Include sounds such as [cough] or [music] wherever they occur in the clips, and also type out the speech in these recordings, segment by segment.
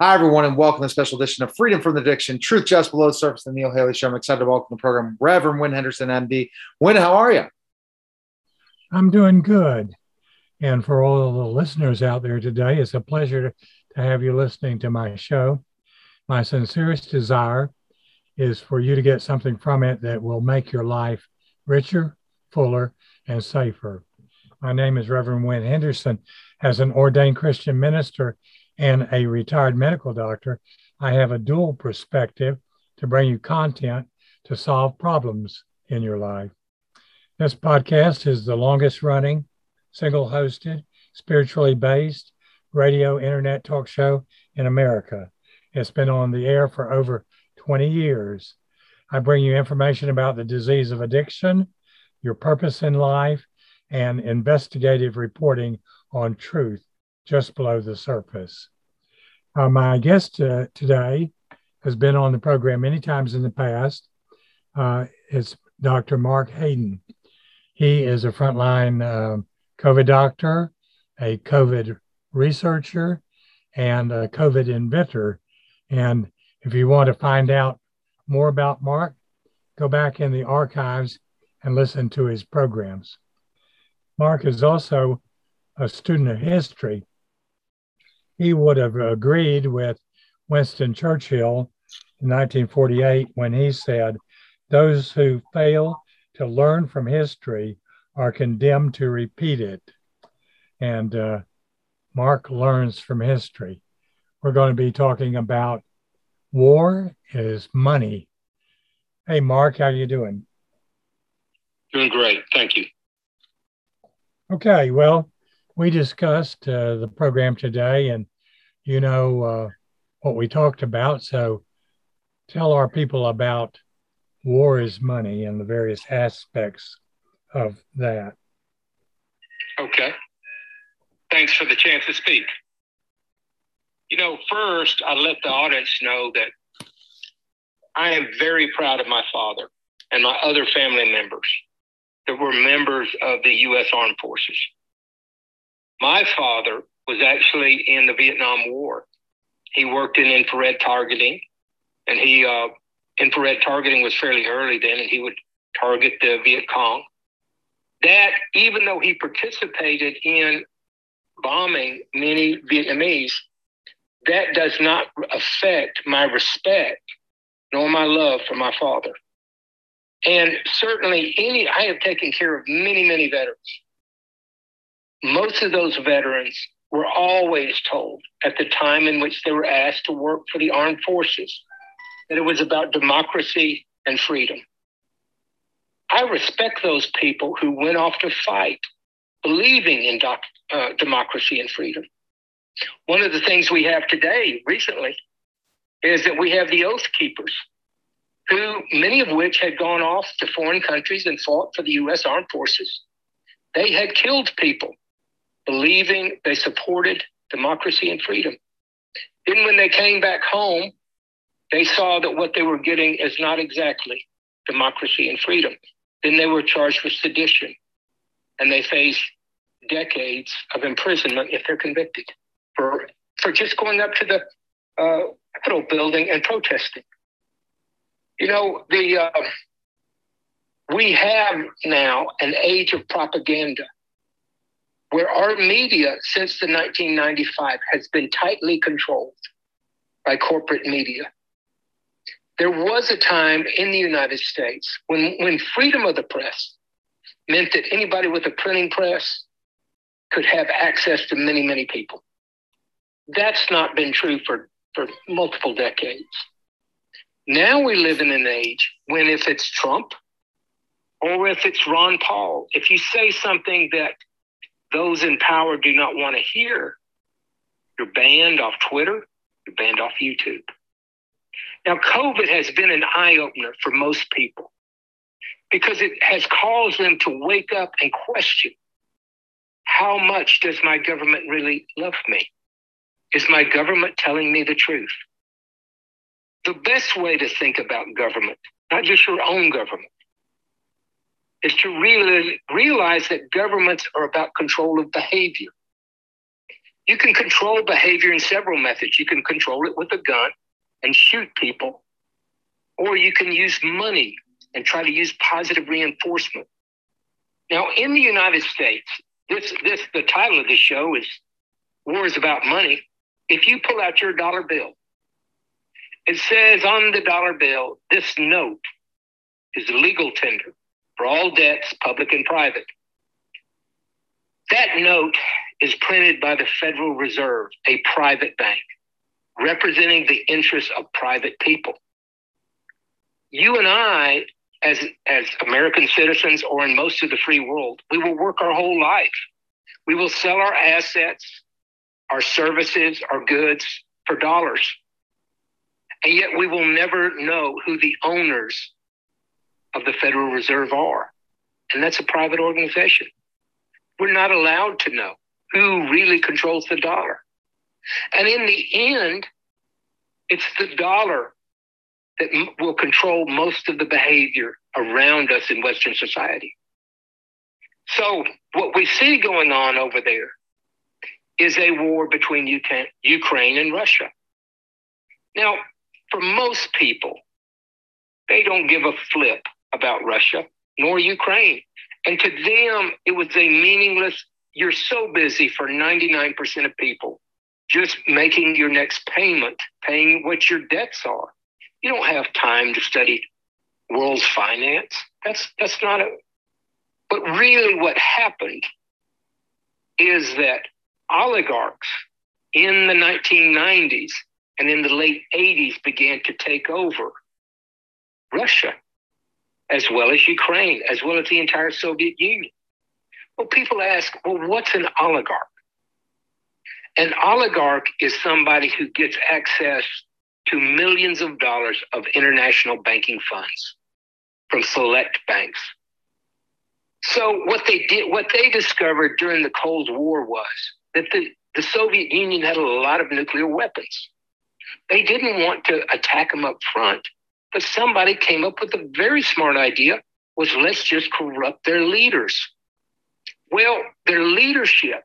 Hi, everyone, and welcome to a special edition of Freedom from the Addiction, Truth Just Below the Surface, the Neil Haley Show. I'm excited to welcome the program Reverend Win Henderson, MD. Win, how are you? I'm doing good. And for all the listeners out there today, it's a pleasure to have you listening to my show. My sincerest desire is for you to get something from it that will make your life richer, fuller, and safer. My name is Reverend Win Henderson. As an ordained Christian minister, and a retired medical doctor, I have a dual perspective to bring you content to solve problems in your life. This podcast is the longest running, single hosted, spiritually based radio internet talk show in America. It's been on the air for over 20 years. I bring you information about the disease of addiction, your purpose in life, and investigative reporting on truth just below the surface. Uh, my guest uh, today has been on the program many times in the past. Uh, it's Dr. Mark Hayden. He is a frontline uh, COVID doctor, a COVID researcher, and a COVID inventor. And if you want to find out more about Mark, go back in the archives and listen to his programs. Mark is also a student of history he would have agreed with Winston Churchill in 1948 when he said, Those who fail to learn from history are condemned to repeat it. And uh, Mark learns from history. We're going to be talking about war is money. Hey, Mark, how are you doing? Doing great. Thank you. Okay, well, we discussed uh, the program today, and you know uh, what we talked about. So tell our people about war is money and the various aspects of that. Okay. Thanks for the chance to speak. You know, first, I let the audience know that I am very proud of my father and my other family members that were members of the U.S. Armed Forces. My father was actually in the Vietnam War. He worked in infrared targeting, and he uh, infrared targeting was fairly early then, and he would target the Viet Cong. That even though he participated in bombing many Vietnamese, that does not affect my respect nor my love for my father. And certainly, any I have taken care of many, many veterans most of those veterans were always told at the time in which they were asked to work for the armed forces that it was about democracy and freedom. I respect those people who went off to fight believing in doc, uh, democracy and freedom. One of the things we have today, recently, is that we have the Oath Keepers, who many of which had gone off to foreign countries and fought for the U.S. Armed Forces. They had killed people believing they supported democracy and freedom. Then, when they came back home, they saw that what they were getting is not exactly democracy and freedom. Then they were charged with sedition and they face decades of imprisonment if they're convicted for, for just going up to the uh, Capitol building and protesting. You know, the uh, we have now an age of propaganda where our media since the 1995 has been tightly controlled by corporate media. There was a time in the United States when, when freedom of the press meant that anybody with a printing press could have access to many, many people. That's not been true for, for multiple decades. Now we live in an age when if it's Trump or if it's Ron Paul, if you say something that those in power do not want to hear, you're banned off Twitter, you're banned off YouTube. Now, COVID has been an eye opener for most people because it has caused them to wake up and question how much does my government really love me? Is my government telling me the truth? The best way to think about government, not just your own government, is to really realize that governments are about control of behavior. You can control behavior in several methods. You can control it with a gun and shoot people, or you can use money and try to use positive reinforcement. Now, in the United States, this this the title of this show is "War is About Money." If you pull out your dollar bill, it says on the dollar bill, "This note is legal tender for all debts, public and private." That note is printed by the Federal Reserve, a private bank, representing the interests of private people. You and I, as, as American citizens or in most of the free world, we will work our whole life. We will sell our assets, our services, our goods for dollars. And yet we will never know who the owners of the Federal Reserve are. And that's a private organization. We're not allowed to know who really controls the dollar. And in the end, it's the dollar that m- will control most of the behavior around us in Western society. So, what we see going on over there is a war between Ukraine and Russia. Now, for most people, they don't give a flip about Russia nor Ukraine. And to them, it was a meaningless, you're so busy for 99% of people just making your next payment, paying what your debts are. You don't have time to study world finance. That's that's not a but really what happened is that oligarchs in the 1990s and in the late 80s began to take over Russia as well as Ukraine, as well as the entire Soviet Union. Well, people ask, well, what's an oligarch? An oligarch is somebody who gets access to millions of dollars of international banking funds from select banks. So what they did, what they discovered during the Cold War was that the, the Soviet Union had a lot of nuclear weapons. They didn't want to attack them up front. But somebody came up with a very smart idea was let's just corrupt their leaders. Well, their leadership,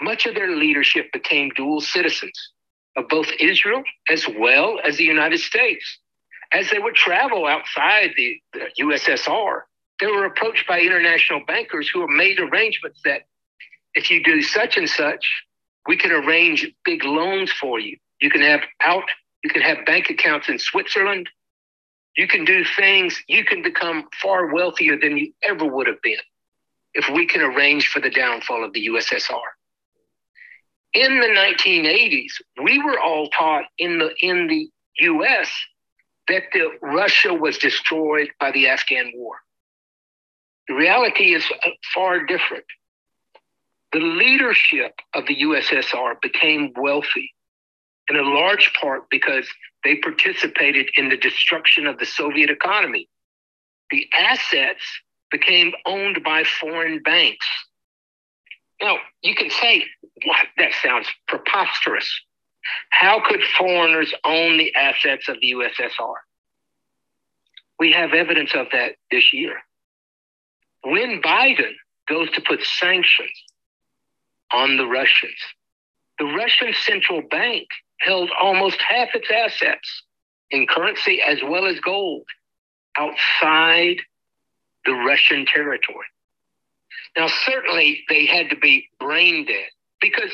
much of their leadership became dual citizens of both Israel as well as the United States. As they would travel outside the, the USSR, they were approached by international bankers who made arrangements that if you do such and such, we can arrange big loans for you. You can have out, you can have bank accounts in Switzerland, you can do things, you can become far wealthier than you ever would have been if we can arrange for the downfall of the USSR. In the 1980s, we were all taught in the in the US that the, Russia was destroyed by the Afghan war. The reality is uh, far different. The leadership of the USSR became wealthy in a large part because they participated in the destruction of the Soviet economy. The assets became owned by foreign banks. Now, you can say, what? That sounds preposterous. How could foreigners own the assets of the USSR? We have evidence of that this year. When Biden goes to put sanctions on the Russians, the Russian central bank held almost half its assets in currency as well as gold outside the Russian territory. Now, certainly they had to be brain dead because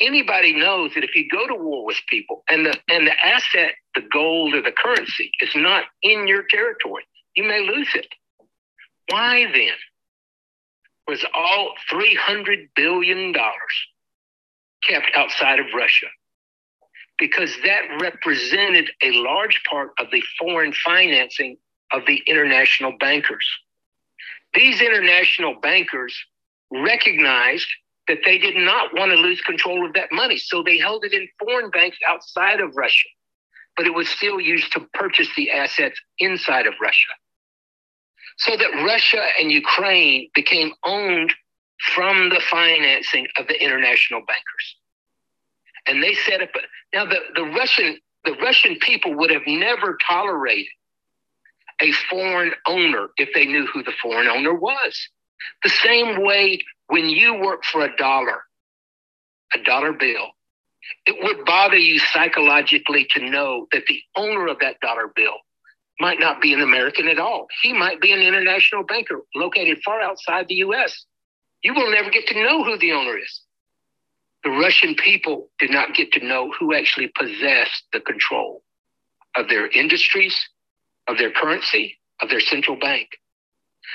anybody knows that if you go to war with people and the and the asset, the gold or the currency is not in your territory, you may lose it. Why then was all $300 billion kept outside of Russia? because that represented a large part of the foreign financing of the international bankers. These international bankers recognized that they did not want to lose control of that money, so they held it in foreign banks outside of Russia, but it was still used to purchase the assets inside of Russia. So that Russia and Ukraine became owned from the financing of the international bankers and they set up. Now the, the Russian the Russian people would have never tolerated a foreign owner if they knew who the foreign owner was. The same way when you work for a dollar, a dollar bill, it would bother you psychologically to know that the owner of that dollar bill might not be an American at all. He might be an international banker located far outside the US. You will never get to know who the owner is. The Russian people did not get to know who actually possessed the control of their industries, of their currency, of their central bank.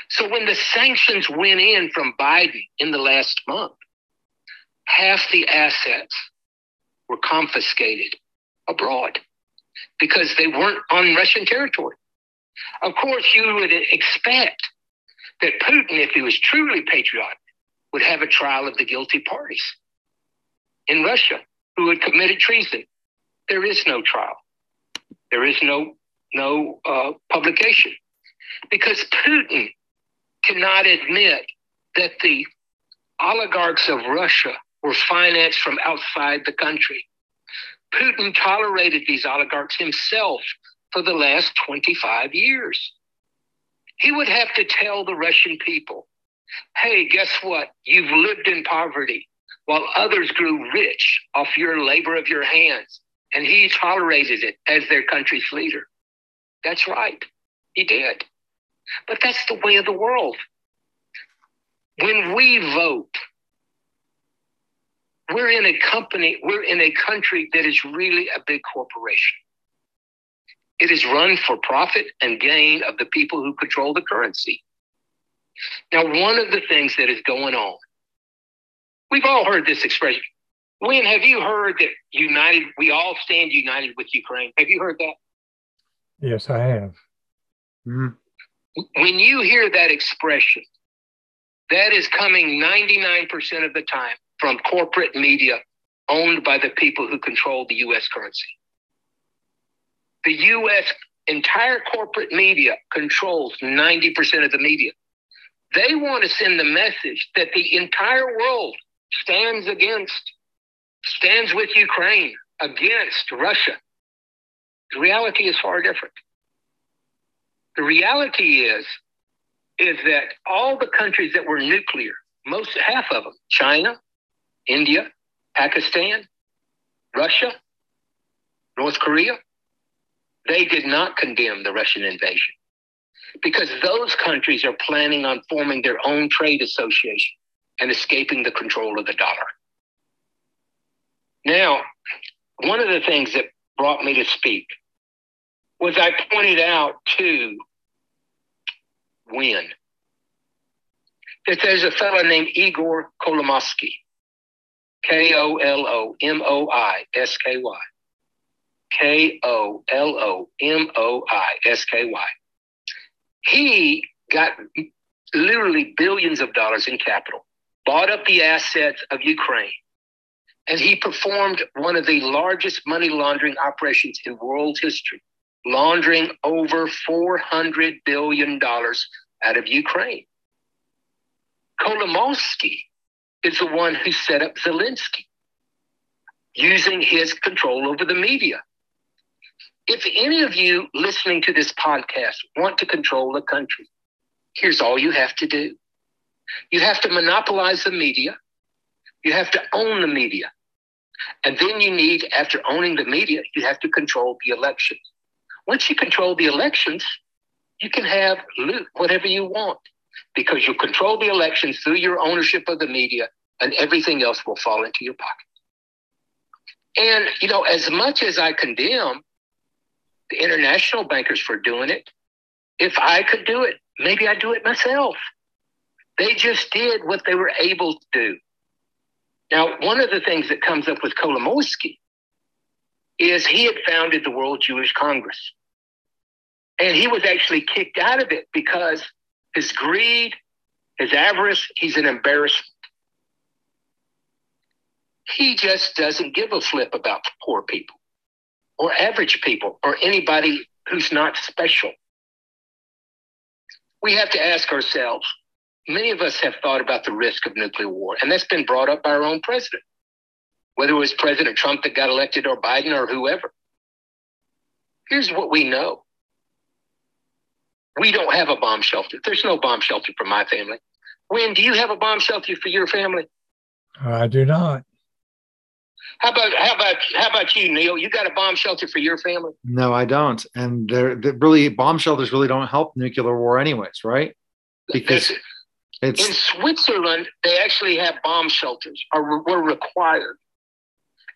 So when the sanctions went in from Biden in the last month, half the assets were confiscated abroad because they weren't on Russian territory. Of course, you would expect that Putin, if he was truly patriotic, would have a trial of the guilty parties in Russia who had committed treason. There is no trial. There is no no uh, publication because Putin cannot admit that the oligarchs of Russia were financed from outside the country. Putin tolerated these oligarchs himself for the last 25 years. He would have to tell the Russian people, hey, guess what? You've lived in poverty while others grew rich off your labor of your hands. And he tolerated it as their country's leader. That's right. He did. But that's the way of the world. When we vote, we're in a company, we're in a country that is really a big corporation. It is run for profit and gain of the people who control the currency. Now, one of the things that is going on, we've all heard this expression. When have you heard that united, we all stand united with Ukraine? Have you heard that? Yes, I have. Mm-hmm. When you hear that expression, that is coming 99% of the time from corporate media owned by the people who control the US currency. The US entire corporate media controls 90% of the media. They want to send the message that the entire world stands against, stands with Ukraine against Russia. The reality is far different. The reality is, is that all the countries that were nuclear, most half of them, China, India, Pakistan, Russia, North Korea, they did not condemn the Russian invasion because those countries are planning on forming their own trade association and escaping the control of the dollar. Now, one of the things that brought me to speak was I pointed out to Win that there's a fellow named Igor Kolomoisky, K O L O M O I S K Y. K O L O M O I S K Y. He got literally billions of dollars in capital, bought up the assets of Ukraine, and he performed one of the largest money laundering operations in world history, laundering over $400 billion out of Ukraine. Kolomoisky is the one who set up Zelensky using his control over the media. If any of you listening to this podcast want to control the country, here's all you have to do you have to monopolize the media, you have to own the media. And then you need, after owning the media, you have to control the elections. Once you control the elections, you can have loot whatever you want because you control the elections through your ownership of the media and everything else will fall into your pocket. And, you know, as much as I condemn the international bankers for doing it, if I could do it, maybe I'd do it myself. They just did what they were able to do. Now, one of the things that comes up with Kolomoisky is he had founded the World Jewish Congress. And he was actually kicked out of it because his greed, his avarice, he's an embarrassment. He just doesn't give a flip about poor people or average people or anybody who's not special. We have to ask ourselves many of us have thought about the risk of nuclear war, and that's been brought up by our own president, whether it was President Trump that got elected or Biden or whoever. Here's what we know we don't have a bomb shelter. There's no bomb shelter for my family. Win, do you have a bomb shelter for your family? I do not. How about how about how about you, Neil? You got a bomb shelter for your family? No, I don't. And they're, they're really bomb shelters really don't help nuclear war, anyways, right? Because it's in Switzerland, they actually have bomb shelters, or were required,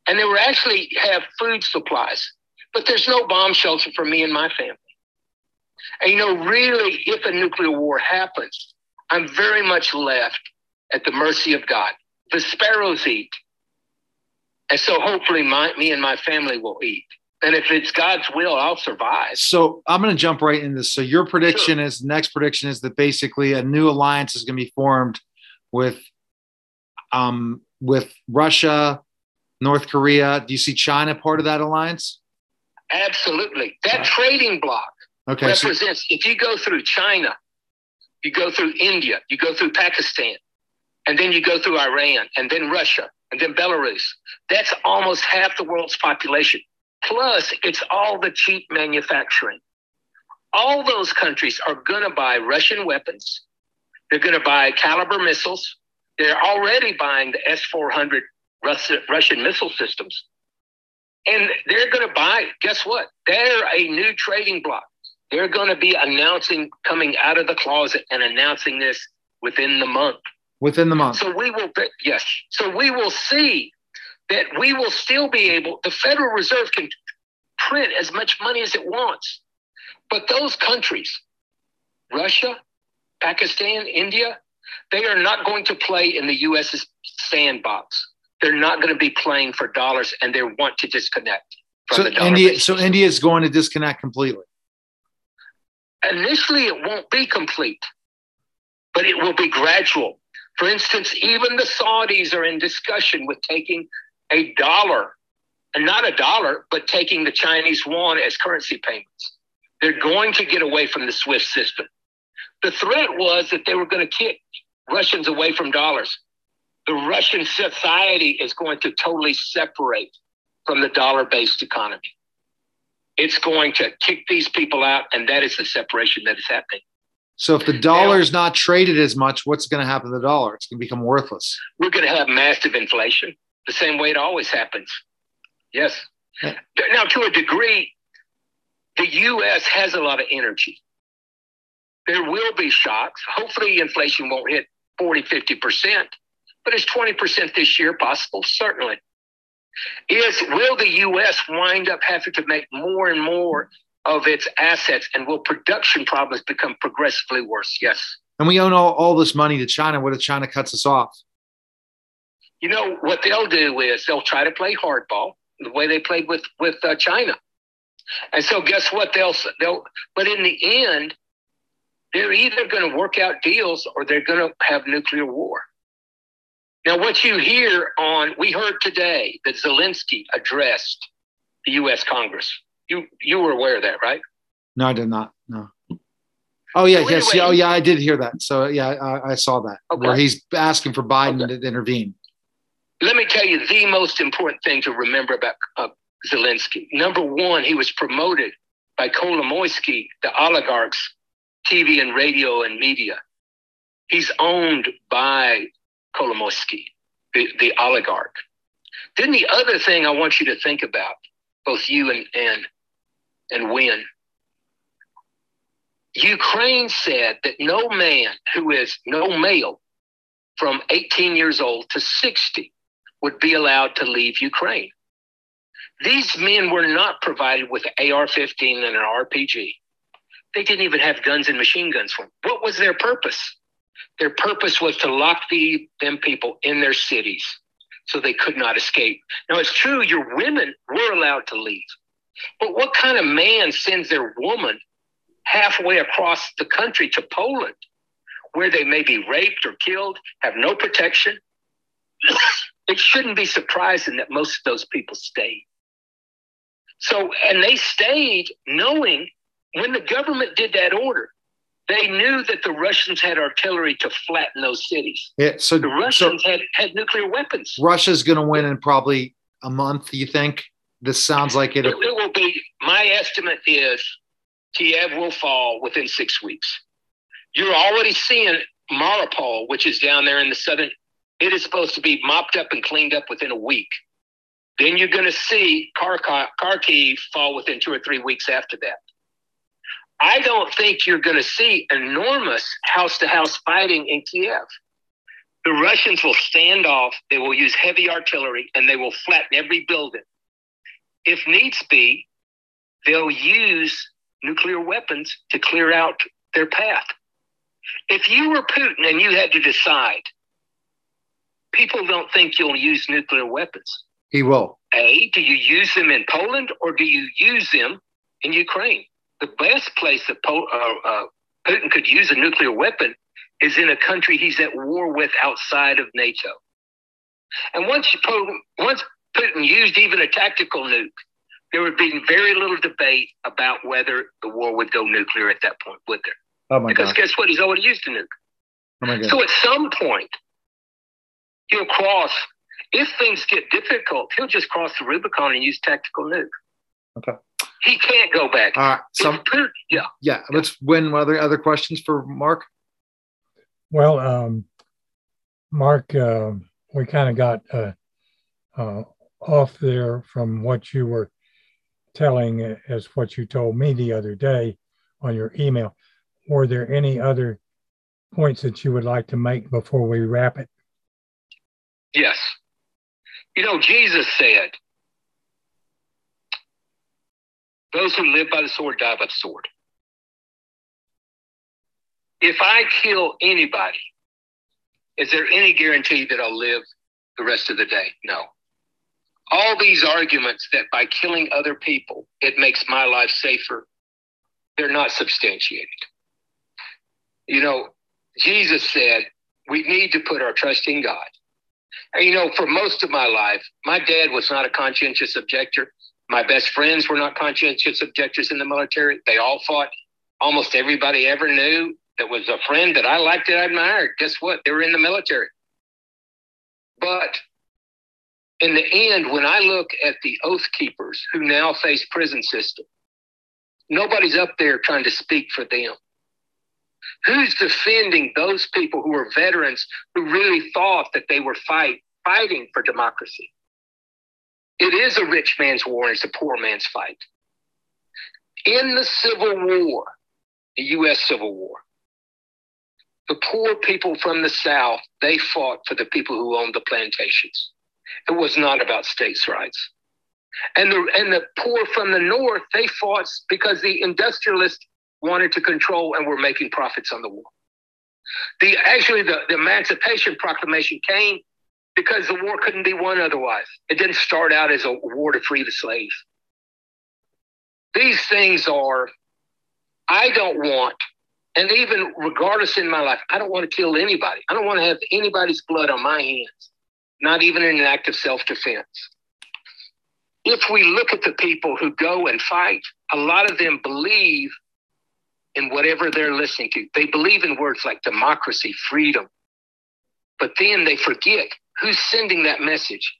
and they were actually have food supplies. But there's no bomb shelter for me and my family. And you know, really, if a nuclear war happens, I'm very much left at the mercy of God. The sparrows eat. And so hopefully my, me and my family will eat. And if it's God's will, I'll survive. So I'm going to jump right into this. So your prediction sure. is next prediction is that basically a new alliance is going to be formed with um with Russia, North Korea. Do you see China part of that alliance? Absolutely. That right. trading block okay, represents so- if you go through China, you go through India, you go through Pakistan, and then you go through Iran, and then Russia, and then Belarus. That's almost half the world's population. Plus, it's all the cheap manufacturing. All those countries are going to buy Russian weapons. They're going to buy Kalibr missiles. They're already buying the S 400 Russian missile systems. And they're going to buy, guess what? They're a new trading bloc. They're going to be announcing, coming out of the closet and announcing this within the month. Within the month. So we will, yes. So we will see that we will still be able, the Federal Reserve can print as much money as it wants. But those countries, Russia, Pakistan, India, they are not going to play in the US's sandbox. They're not going to be playing for dollars and they want to disconnect. so India, so India is going to disconnect completely. Initially, it won't be complete, but it will be gradual. For instance, even the Saudis are in discussion with taking a dollar, and not a dollar, but taking the Chinese yuan as currency payments. They're going to get away from the SWIFT system. The threat was that they were going to kick Russians away from dollars. The Russian society is going to totally separate from the dollar based economy. It's going to kick these people out, and that is the separation that is happening. So if the dollar is not traded as much, what's going to happen to the dollar? It's going to become worthless. We're going to have massive inflation the same way it always happens. Yes. Yeah. Now, to a degree, the U.S. has a lot of energy. There will be shocks. Hopefully, inflation won't hit 40, 50%, but is 20% this year possible? Certainly. Is will the U.S. wind up having to make more and more of its assets, and will production problems become progressively worse? Yes. And we own all, all this money to China. What if China cuts us off? you know what they'll do is they'll try to play hardball the way they played with with uh, China, and so guess what? They'll they'll. But in the end, they're either going to work out deals or they're going to have nuclear war. Now, what you hear on we heard today that Zelensky addressed the U.S. Congress. You you were aware of that, right? No, I did not. No. Oh yeah, so yes, anyway, yeah, oh yeah, I did hear that. So yeah, I, I saw that okay. where he's asking for Biden okay. to intervene let me tell you the most important thing to remember about uh, Zelensky. Number one, he was promoted by Kolomoisky, the oligarchs, TV and radio and media. He's owned by Kolomoisky, the, the oligarch. Then the other thing I want you to think about, both you and and and Win. Ukraine said that no man who is no male from 18 years old to 60 would be allowed to leave Ukraine. These men were not provided with an AR 15 and an RPG. They didn't even have guns and machine guns for them. What was their purpose? Their purpose was to lock the, them people in their cities so they could not escape. Now, it's true, your women were allowed to leave. But what kind of man sends their woman halfway across the country to Poland, where they may be raped or killed, have no protection? [coughs] it shouldn't be surprising that most of those people stayed. So, and they stayed knowing when the government did that order, they knew that the Russians had artillery to flatten those cities. Yeah, so the Russians so had, had nuclear weapons. Russia's going to win in probably a month. You think? This sounds like it. It, will be. My estimate is Kiev will fall within six weeks. You're already seeing Mariupol, which is down there in the southern it is supposed to be mopped up and cleaned up within a week. Then you're going to see Kharkiv fall within two or three weeks after that. I don't think you're going to see enormous house to house fighting in Kiev. The Russians will stand off, they will use heavy artillery, and they will flatten every building. If needs be, they'll use nuclear weapons to clear out their path. If you were Putin and you had to decide, people don't think you'll use nuclear weapons. He will. A, do you use them in Poland or do you use them in Ukraine? The best place that uh, uh, Putin could use a nuclear weapon is in a country he's at war with outside of NATO. And once, Putin, once Putin used even a tactical nuke, there would be very little debate about whether the war would go nuclear at that point, would there? Oh my because God. guess what? He's already used a nuke. Oh my God. So at some point, he'll cross. If things get difficult, he'll just cross the Rubicon and use tactical nuke. Okay. He can't go back. All right. Some, Putin- yeah. yeah. Let's Win other other questions for Mark. Well, um, Mark, uh, we kind of got uh, uh, off there from what you were telling as what you told me the other day on your email. Were there any other points that you would like to make before we wrap it? Yes. You know, Jesus said, Those who live by the sword die by the sword. If I kill anybody, is there any guarantee that I'll live the rest of the day? No. All these arguments that by killing other people, it makes my life safer, they're not substantiated. You know, Jesus said, we need to put our trust in God. And you know, for most of my life, my dad was not a conscientious objector. My best friends were not conscientious objectors in the military. They all fought. Almost everybody ever knew that was a friend that I liked and admired. Guess what? They were in the military. But in the end, when I look at the oath keepers who now face prison system, nobody's up there trying to speak for them. Who's defending those people who are veterans who really thought that they were fight, fighting for democracy? It is a rich man's war and it's a poor man's fight. In the Civil War, the U.S. Civil War, the poor people from the South, they fought for the people who owned the plantations. It was not about states' rights. And the, and the poor from the North, they fought because the industrialists wanted to control and were making profits on the war. The, actually, the, the Emancipation Proclamation came because the war couldn't be won otherwise. It didn't start out as a war to free the slaves. These things are, I don't want, and even regardless in my life, I don't want to kill anybody. I don't want to have anybody's blood on my hands, not even in an act of self defense. If we look at the people who go and fight, a lot of them believe in whatever they're listening to. They believe in words like democracy, freedom. But then they forget who's sending that message.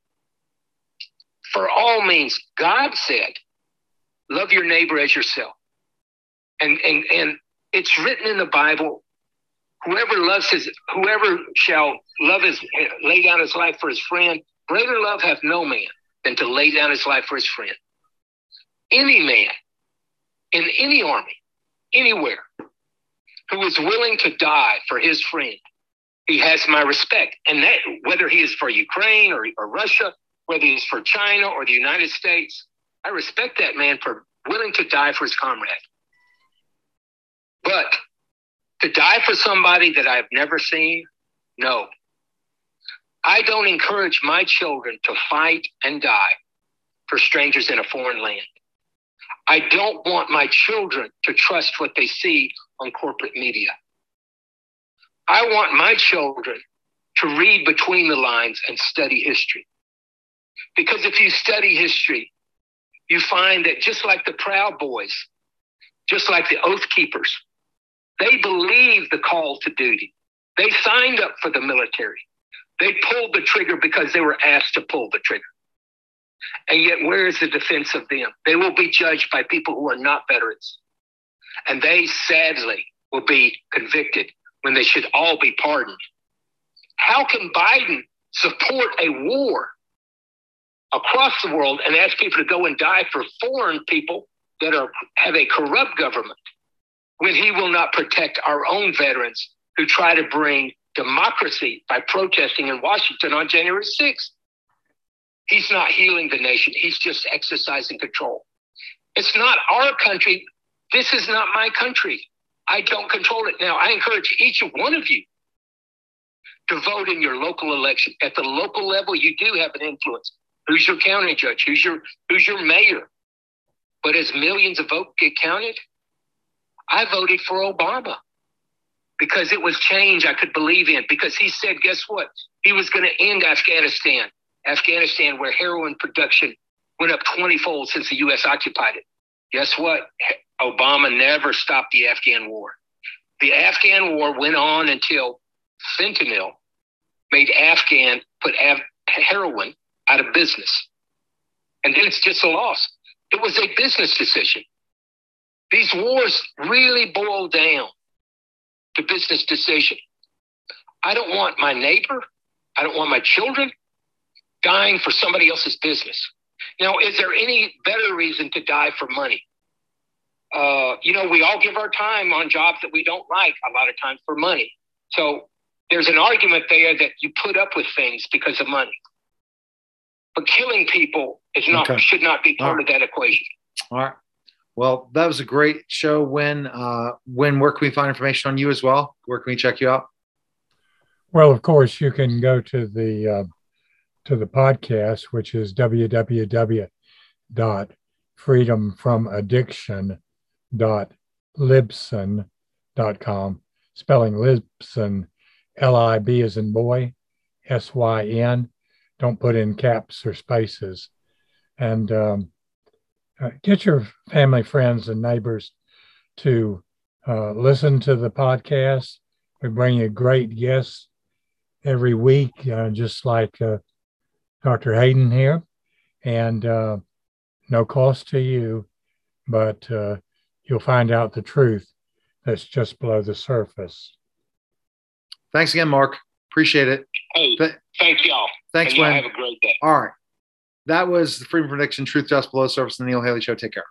For all means, God said, love your neighbor as yourself. And, and, and it's written in the Bible, whoever loves his, whoever shall love his, lay down his life for his friend, greater love hath no man than to lay down his life for his friend. Any man in any army, anywhere, who is willing to die for his friend, he has my respect. And that, whether he is for Ukraine or, or Russia, whether he's for China or the United States, I respect that man for willing to die for his comrade. But to die for somebody that I've never seen, no. I don't encourage my children to fight and die for strangers in a foreign land. I don't want my children to trust what they see on corporate media. I want my children to read between the lines and study history. Because if you study history, you find that just like the Proud Boys, just like the Oath Keepers, they believed the call to duty. They signed up for the military. They pulled the trigger because they were asked to pull the trigger. And yet, where is the defense of them? They will be judged by people who are not veterans. And they sadly will be convicted when they should all be pardoned. How can Biden support a war, across the world and ask people to go and die for foreign people that are have a corrupt government when he will not protect our own veterans who try to bring democracy by protesting in Washington on January 6th. He's not healing the nation. He's just exercising control. It's not our country. This is not my country. I don't control it. Now, I encourage each one of you to vote in your local election. At the local level, you do have an influence. Who's your county judge? Who's your who's your mayor? But as millions of votes get counted, I voted for Obama because it was change I could believe in. Because he said, guess what? He was going to end Afghanistan. Afghanistan, where heroin production went up 20 fold since the U.S. occupied it. Guess what? Obama never stopped the Afghan war. The Afghan war went on until fentanyl made Afghan put Af- heroin out of business. And then it's just a loss. It was a business decision. These wars really boil down to business decision. I don't want my neighbor, I don't want my children dying for somebody else's business. Now, is there any better reason to die for money? Uh, you know, we all give our time on jobs that we don't like a lot of times for money. So there's an argument there that you put up with things because of money. But killing people is not okay. should not be part right. of that equation. All right. Well, that was a great show. When, uh, when, where can we find information on you as well? Where can we check you out? Well, of course, you can go to the uh, to the podcast, which is www.freedomfromaddiction.libsyn.com, spelling Libsyn, L I B as in boy, S Y N. Don't put in caps or spaces. And um, uh, get your family, friends, and neighbors to uh, listen to the podcast. We bring you great guests every week, uh, just like uh, Dr. Hayden here, and uh, no cost to you, but uh, you'll find out the truth that's just below the surface. Thanks again, Mark. Appreciate it. Hey, Th- thank y'all. Thanks, Glenn. Have a great day. All right. That was the Freedom Prediction, Truth Just Below the Surface, the Neil Haley Show. Take care.